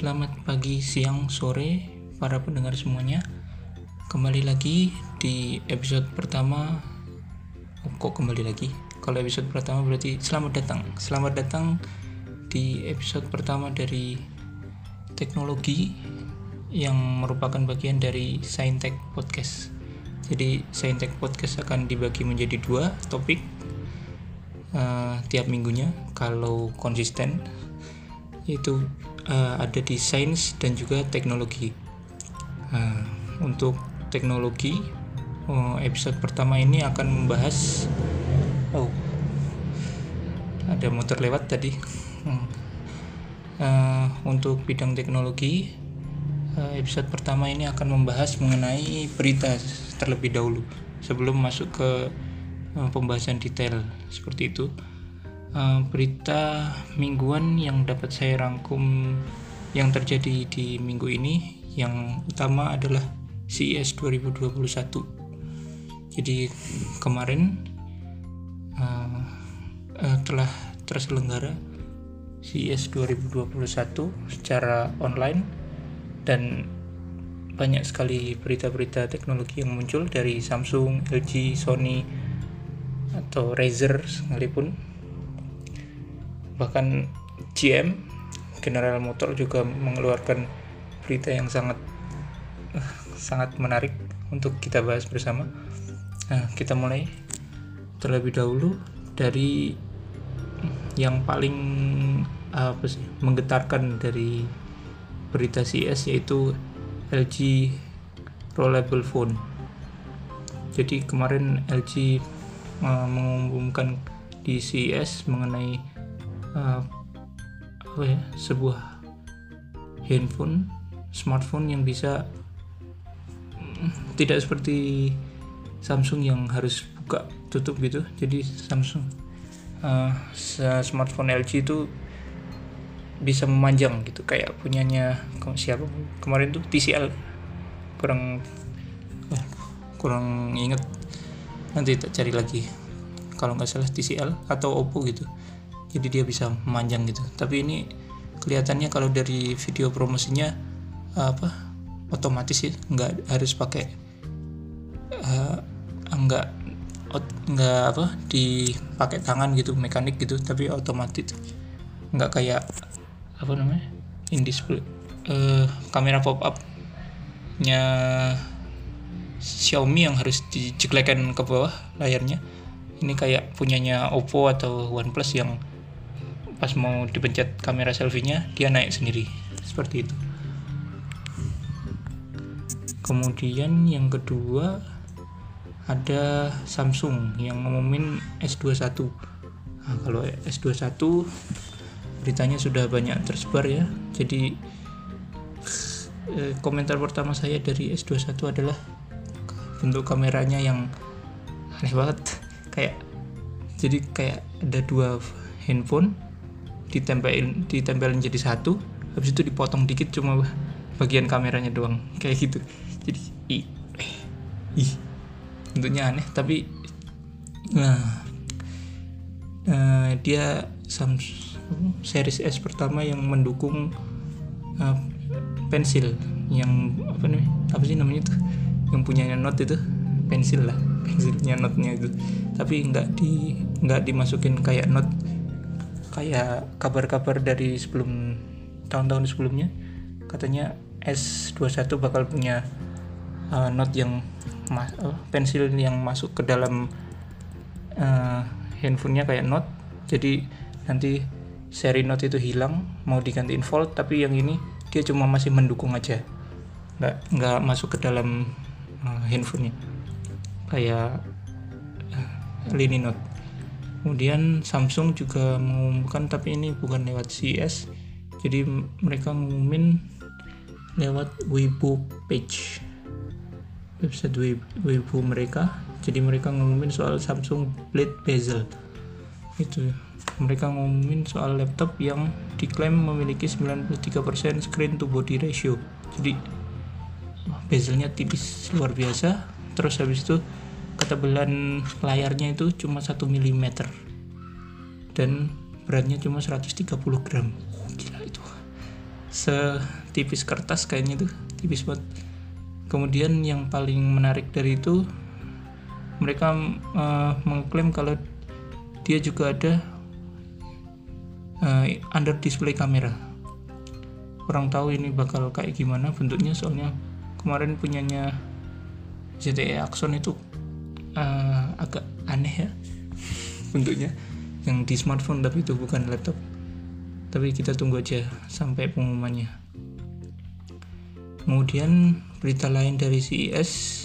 Selamat pagi, siang, sore, para pendengar semuanya. Kembali lagi di episode pertama. Oh, kok kembali lagi? Kalau episode pertama berarti selamat datang. Selamat datang di episode pertama dari teknologi yang merupakan bagian dari Saintek Podcast. Jadi Saintek Podcast akan dibagi menjadi dua topik uh, tiap minggunya kalau konsisten yaitu uh, ada di sains dan juga teknologi. Uh, untuk teknologi uh, episode pertama ini akan membahas oh ada motor lewat tadi. Uh, untuk bidang teknologi uh, episode pertama ini akan membahas mengenai berita terlebih dahulu sebelum masuk ke uh, pembahasan detail seperti itu uh, berita mingguan yang dapat saya rangkum yang terjadi di minggu ini yang utama adalah CES 2021 jadi kemarin uh, uh, telah terselenggara CES 2021 secara online dan banyak sekali berita-berita teknologi yang muncul dari Samsung, LG, Sony atau Razer sekalipun bahkan GM General Motor juga mengeluarkan berita yang sangat sangat menarik untuk kita bahas bersama. Nah, kita mulai terlebih dahulu dari yang paling apa sih menggetarkan dari berita CES yaitu LG Rollable Phone. Jadi kemarin LG uh, mengumumkan di CES mengenai uh, apa ya sebuah handphone smartphone yang bisa mm, tidak seperti Samsung yang harus buka tutup gitu. Jadi Samsung uh, smartphone LG itu bisa memanjang gitu. Kayak punyanya siapa? Kemarin tuh TCL kurang uh, kurang inget nanti tak cari lagi. Kalau nggak salah TCL atau Oppo gitu jadi dia bisa memanjang gitu. Tapi ini kelihatannya kalau dari video promosinya apa otomatis ya nggak harus pakai uh, nggak nggak apa dipakai tangan gitu mekanik gitu tapi otomatis nggak kayak apa namanya in display uh, kamera pop up nya Xiaomi yang harus dijeglekan ke bawah layarnya. Ini kayak punyanya Oppo atau OnePlus yang pas mau dipencet kamera selfie-nya dia naik sendiri. Seperti itu. Kemudian yang kedua ada Samsung yang ngumumin S21 nah, kalau S21 beritanya sudah banyak tersebar ya. Jadi eh, komentar pertama saya dari S21 adalah bentuk kameranya yang aneh banget. Kayak jadi kayak ada dua handphone ditempelin ditempelin jadi satu habis itu dipotong dikit cuma bagian kameranya doang kayak gitu. Jadi ih, ih bentuknya aneh tapi nah uh, dia Samsung series S pertama yang mendukung uh, pensil yang apa nih apa sih namanya tuh yang punyanya Note itu pensil lah pensilnya Note-nya itu. Tapi nggak di nggak dimasukin kayak Note kayak kabar-kabar dari sebelum tahun-tahun sebelumnya. Katanya S21 bakal punya uh, note yang uh, pensil yang masuk ke dalam uh, handphonenya kayak note. Jadi nanti seri note itu hilang mau digantiin volt tapi yang ini dia cuma masih mendukung aja. Nggak nggak masuk ke dalam uh, handphonenya. Kayak uh, lini note kemudian Samsung juga mengumumkan tapi ini bukan lewat CES jadi mereka ngumumin lewat Weibo page website Weibo mereka. Jadi mereka ngumumin soal Samsung Blade Bezel. Itu mereka ngumumin soal laptop yang diklaim memiliki 93% screen to body ratio. Jadi bezelnya tipis luar biasa. Terus habis itu ketebalan layarnya itu cuma 1 mm dan beratnya cuma 130 gram. Gila itu. Setipis kertas kayaknya tuh tipis banget. Kemudian yang paling menarik dari itu mereka uh, mengklaim kalau dia juga ada uh, under display kamera. Kurang tahu ini bakal kayak gimana bentuknya soalnya kemarin punyanya ZTE Axon itu uh, agak aneh ya bentuknya. Yang di smartphone tapi itu bukan laptop. Tapi kita tunggu aja sampai pengumumannya. Kemudian berita lain dari CES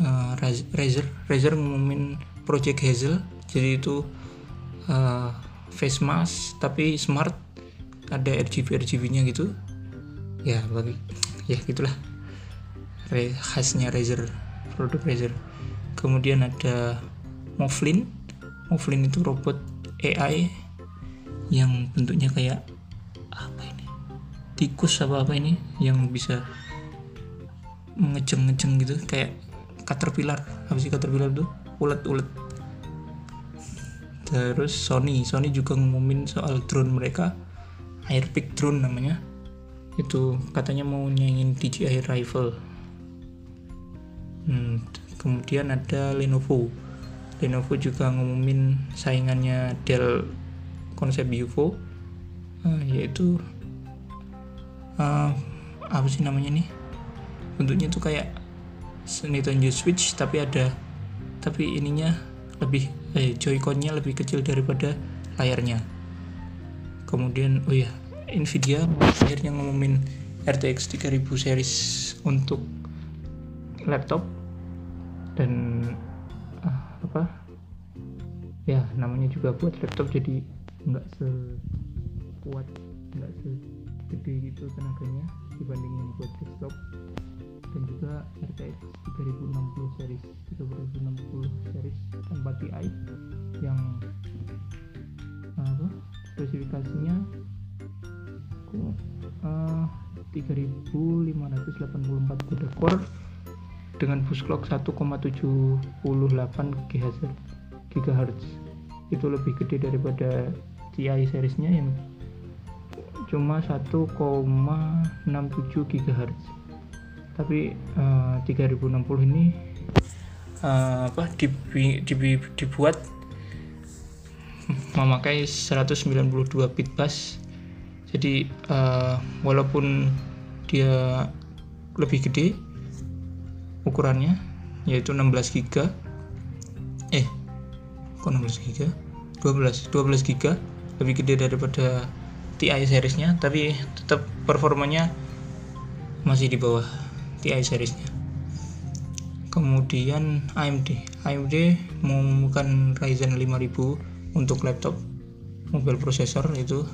uh, Razer Razer ngumumin Project Hazel. Jadi itu uh, face mask tapi smart. Ada RGB RGB nya gitu. Ya bagi ya gitulah. Re, khasnya Razer produk Razer kemudian ada Movlin. Movlin itu robot AI yang bentuknya kayak apa ini? Tikus apa apa ini yang bisa ngejeng-ngejeng gitu kayak caterpillar. Apa sih caterpillar tuh ulet-ulet terus Sony. Sony juga ngumumin soal drone mereka. Airpick drone namanya. Itu katanya mau nyanyiin DJI Rifle hmm, kemudian ada Lenovo. Lenovo juga ngumumin saingannya Dell konsep UFO uh, yaitu uh, apa sih namanya nih bentuknya tuh kayak Nintendo Switch tapi ada tapi ininya lebih eh, Joy-Con-nya lebih kecil daripada layarnya. Kemudian oh ya Nvidia akhirnya ngumumin RTX 3000 series untuk laptop dan ah, apa? Ya namanya juga buat laptop jadi nggak sekuat nggak segede gitu tenaganya dibandingin buat desktop. Dan juga RTX 3060 series 3060 series tanpa TI yang apa? Spesifikasinya uh, 3584 kode core dengan bus clock 1,78 GHz GHz itu lebih gede daripada TI seriesnya yang cuma 1,67 GHz tapi uh, 3060 ini uh, apa dibi, dibi, dibuat memakai 192 bit bus jadi uh, walaupun dia lebih gede ukurannya yaitu 16 GB eh kok 16 GB 12 12 GB lebih gede daripada TI seriesnya tapi tetap performanya masih di bawah TI seriesnya. Kemudian AMD AMD mengumumkan Ryzen 5000 untuk laptop mobile processor itu.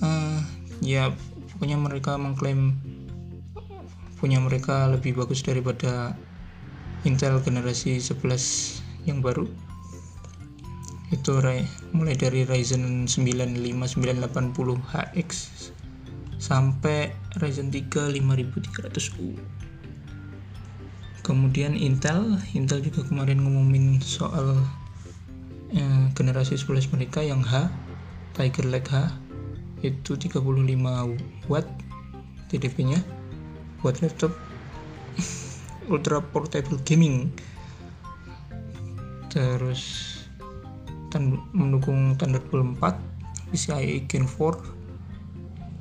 Uh, ya pokoknya mereka mengklaim punya mereka lebih bagus daripada Intel generasi 11 yang baru. Itu mulai dari Ryzen 9 5980HX sampai Ryzen 3 5300U kemudian Intel Intel juga kemarin ngumumin soal eh, generasi 11 mereka yang H Tiger Lake H itu 35 watt TDP nya buat laptop. Ultra portable gaming. Terus mendukung Thunderbolt 4 PCIe Gen 4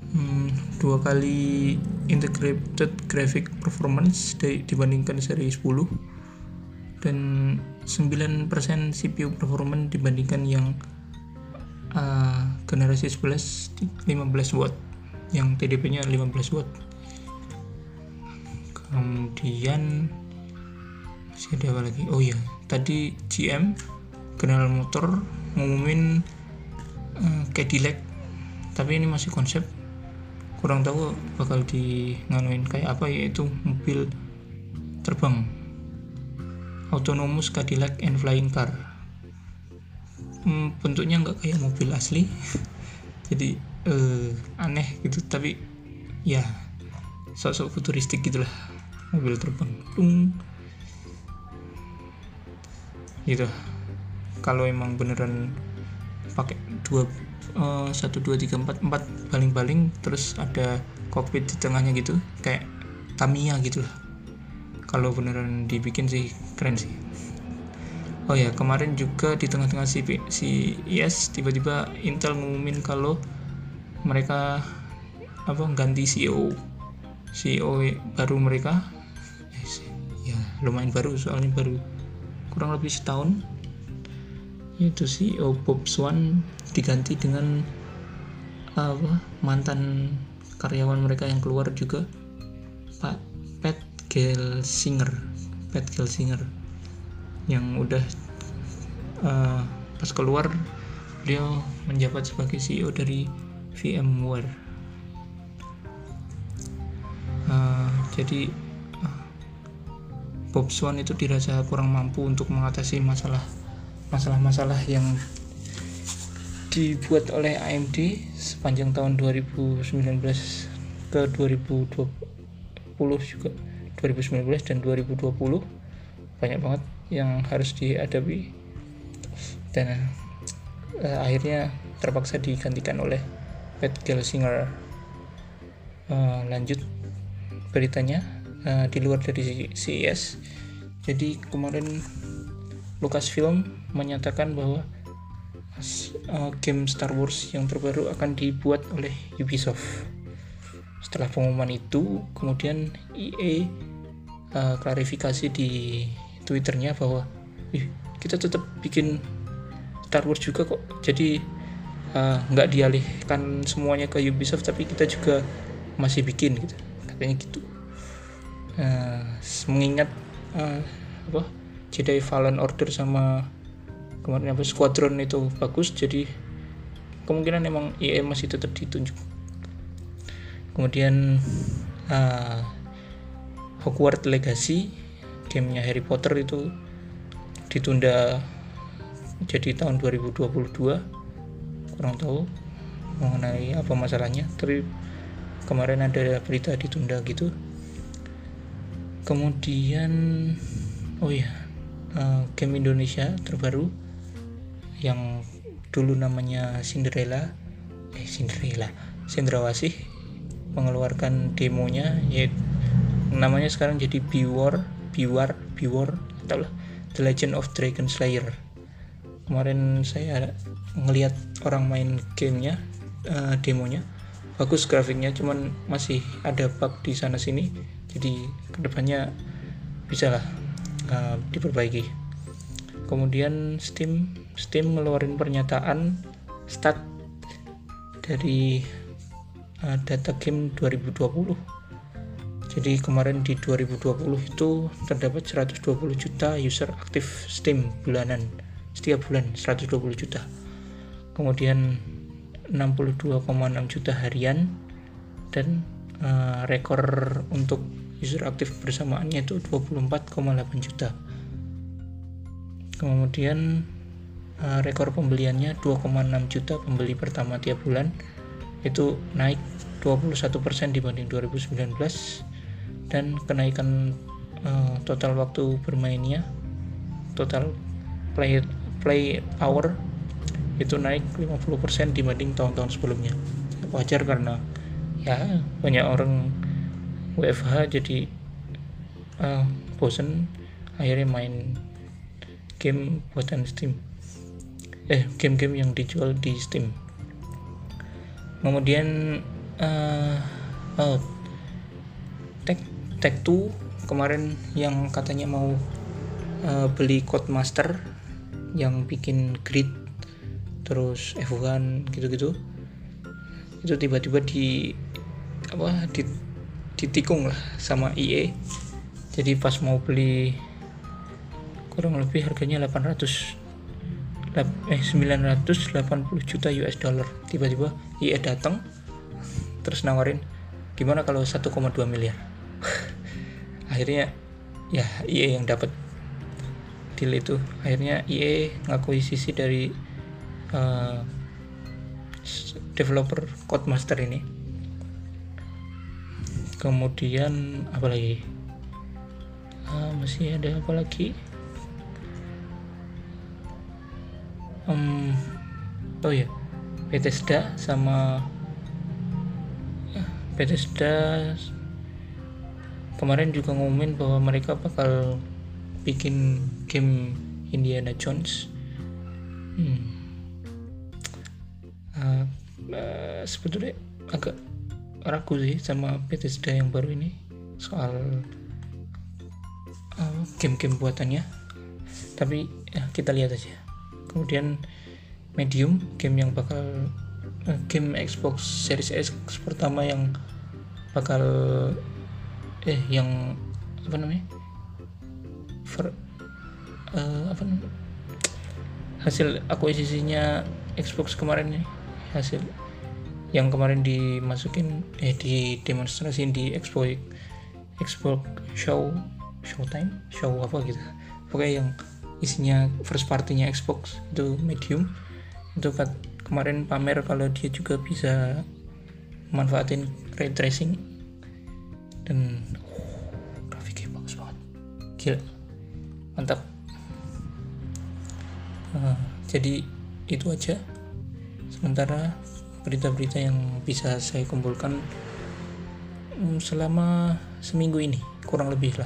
hmm, dua kali integrated graphic performance dibandingkan seri 10 dan 9% CPU performance dibandingkan yang uh, generasi 11 15 watt. Yang TDP nya 15 watt kemudian masih ada apa lagi? Oh ya tadi GM General Motor ngumumin uh, Cadillac. Tapi ini masih konsep. Kurang tahu bakal di nganuin kayak apa yaitu mobil terbang. Autonomous Cadillac and flying car. Hmm, bentuknya nggak kayak mobil asli. Jadi eh, aneh gitu. Tapi ya sosok futuristik gitulah mobil terbang Tung. gitu. Kalau emang beneran pakai dua eh, satu dua tiga empat empat baling-baling terus ada kokpit di tengahnya gitu kayak Tamiya gitu lah. Kalau beneran dibikin sih keren sih. Oh ya kemarin juga di tengah-tengah si si yes tiba-tiba Intel ngumumin kalau mereka apa ganti CEO CEO baru mereka lumayan baru soalnya baru kurang lebih setahun. Yaitu CEO Bob Swan diganti dengan apa mantan karyawan mereka yang keluar juga Pak Pat Gelsinger. Pat Gelsinger yang udah uh, pas keluar beliau menjabat sebagai CEO dari VMware. Uh, jadi Bob Swan itu dirasa kurang mampu untuk mengatasi masalah masalah-masalah yang dibuat oleh AMD sepanjang tahun 2019 ke 2020 juga. 2019 dan 2020 banyak banget yang harus dihadapi. Dan uh, akhirnya terpaksa digantikan oleh Pat Gelsinger. Uh, lanjut beritanya uh, di luar dari CES jadi kemarin Lucasfilm menyatakan bahwa uh, game Star Wars yang terbaru akan dibuat oleh Ubisoft. Setelah pengumuman itu, kemudian EA uh, klarifikasi di Twitternya bahwa kita tetap bikin Star Wars juga kok. Jadi nggak uh, dialihkan semuanya ke Ubisoft, tapi kita juga masih bikin gitu. Katanya gitu. Uh, mengingat uh, apa Jedi Fallen Order sama kemarin apa Squadron itu bagus jadi kemungkinan emang EA masih tetap ditunjuk. Kemudian uh, Hogwarts Legacy gamenya Harry Potter itu ditunda jadi tahun 2022 kurang tahu mengenai apa masalahnya tapi kemarin ada berita ditunda gitu kemudian oh ya uh, game Indonesia terbaru yang dulu namanya Cinderella eh Cinderella Cendrawasih mengeluarkan demonya yaitu namanya sekarang jadi Biwar Biwar Biwar atau The Legend of Dragon Slayer. Kemarin saya ngelihat orang main gamenya uh, demonya bagus grafiknya cuman masih ada bug di sana sini jadi ke depannya bisa lah uh, diperbaiki. Kemudian Steam Steam ngeluarin pernyataan stat dari uh, data game 2020 jadi kemarin di 2020 itu terdapat 120 juta user aktif Steam bulanan. Setiap bulan 120 juta. Kemudian 62,6 juta harian. Dan uh, rekor untuk user aktif bersamaannya itu 24,8 juta. Kemudian uh, rekor pembeliannya 2,6 juta pembeli pertama tiap bulan itu naik 21% dibanding 2019 dan kenaikan uh, total waktu bermainnya total play play hour itu naik 50% dibanding tahun-tahun sebelumnya. Wajar karena ya banyak orang WFH jadi uh, bosen akhirnya main game buatan Steam. Eh game-game yang dijual di Steam. Kemudian uh, oh, Tech Tech 2 kemarin yang katanya mau uh, beli Codemaster yang bikin grid terus F1 gitu-gitu. Itu tiba-tiba di apa di ditikung lah sama IE jadi pas mau beli kurang lebih harganya 800 eh 980 juta US dollar. Tiba-tiba IE datang terus nawarin gimana kalau 1,2 miliar? Akhirnya ya IE yang dapat deal itu. Akhirnya IE ngakuisisi dari uh, developer Codemaster ini kemudian apa lagi? Uh, masih ada apa lagi? Um, oh ya Bethesda sama Bethesda kemarin juga ngumumin bahwa mereka bakal bikin game Indiana Jones. Hmm. uh, uh, sebetulnya agak ragu sih sama Bethesda yang baru ini soal uh, game-game buatannya. Tapi ya, kita lihat aja. Kemudian Medium game yang bakal uh, game Xbox Series X pertama yang bakal eh yang apa namanya? For, uh, apa namanya? Hasil akuisisinya Xbox kemarin nih hasil yang kemarin dimasukin eh di demonstrasi di Expo Expo Show Showtime? Show apa gitu. Pokoknya yang isinya first partinya Xbox itu medium. Itu kan kemarin pamer kalau dia juga bisa manfaatin ray tracing. Dan oh, grafiknya bagus banget. Gila. Mantap. Uh, jadi itu aja. Sementara berita-berita yang bisa saya kumpulkan um, selama seminggu ini kurang lebih lah.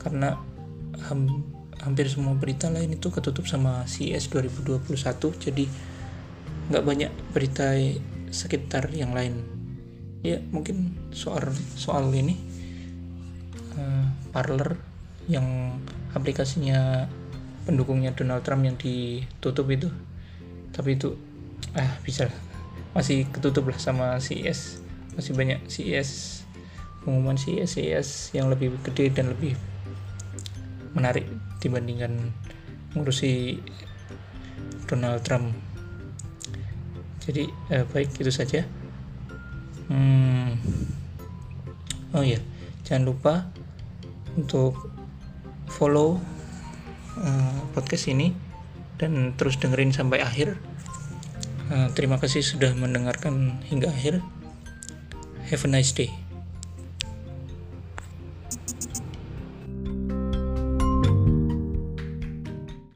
Karena ham, hampir semua berita lain itu ketutup sama CES 2021 jadi nggak banyak berita sekitar yang lain. Ya mungkin soal soal ini uh, parlor yang aplikasinya pendukungnya Donald Trump yang ditutup itu. Tapi itu ah bisa lah masih ketutup lah sama CES masih banyak CES pengumuman CES CES yang lebih gede dan lebih menarik dibandingkan ngurusi Donald Trump. Jadi eh, baik itu saja. Hmm, oh ya jangan lupa untuk follow uh, podcast ini dan terus dengerin sampai akhir. Eh, terima kasih sudah mendengarkan hingga akhir. Have a nice day.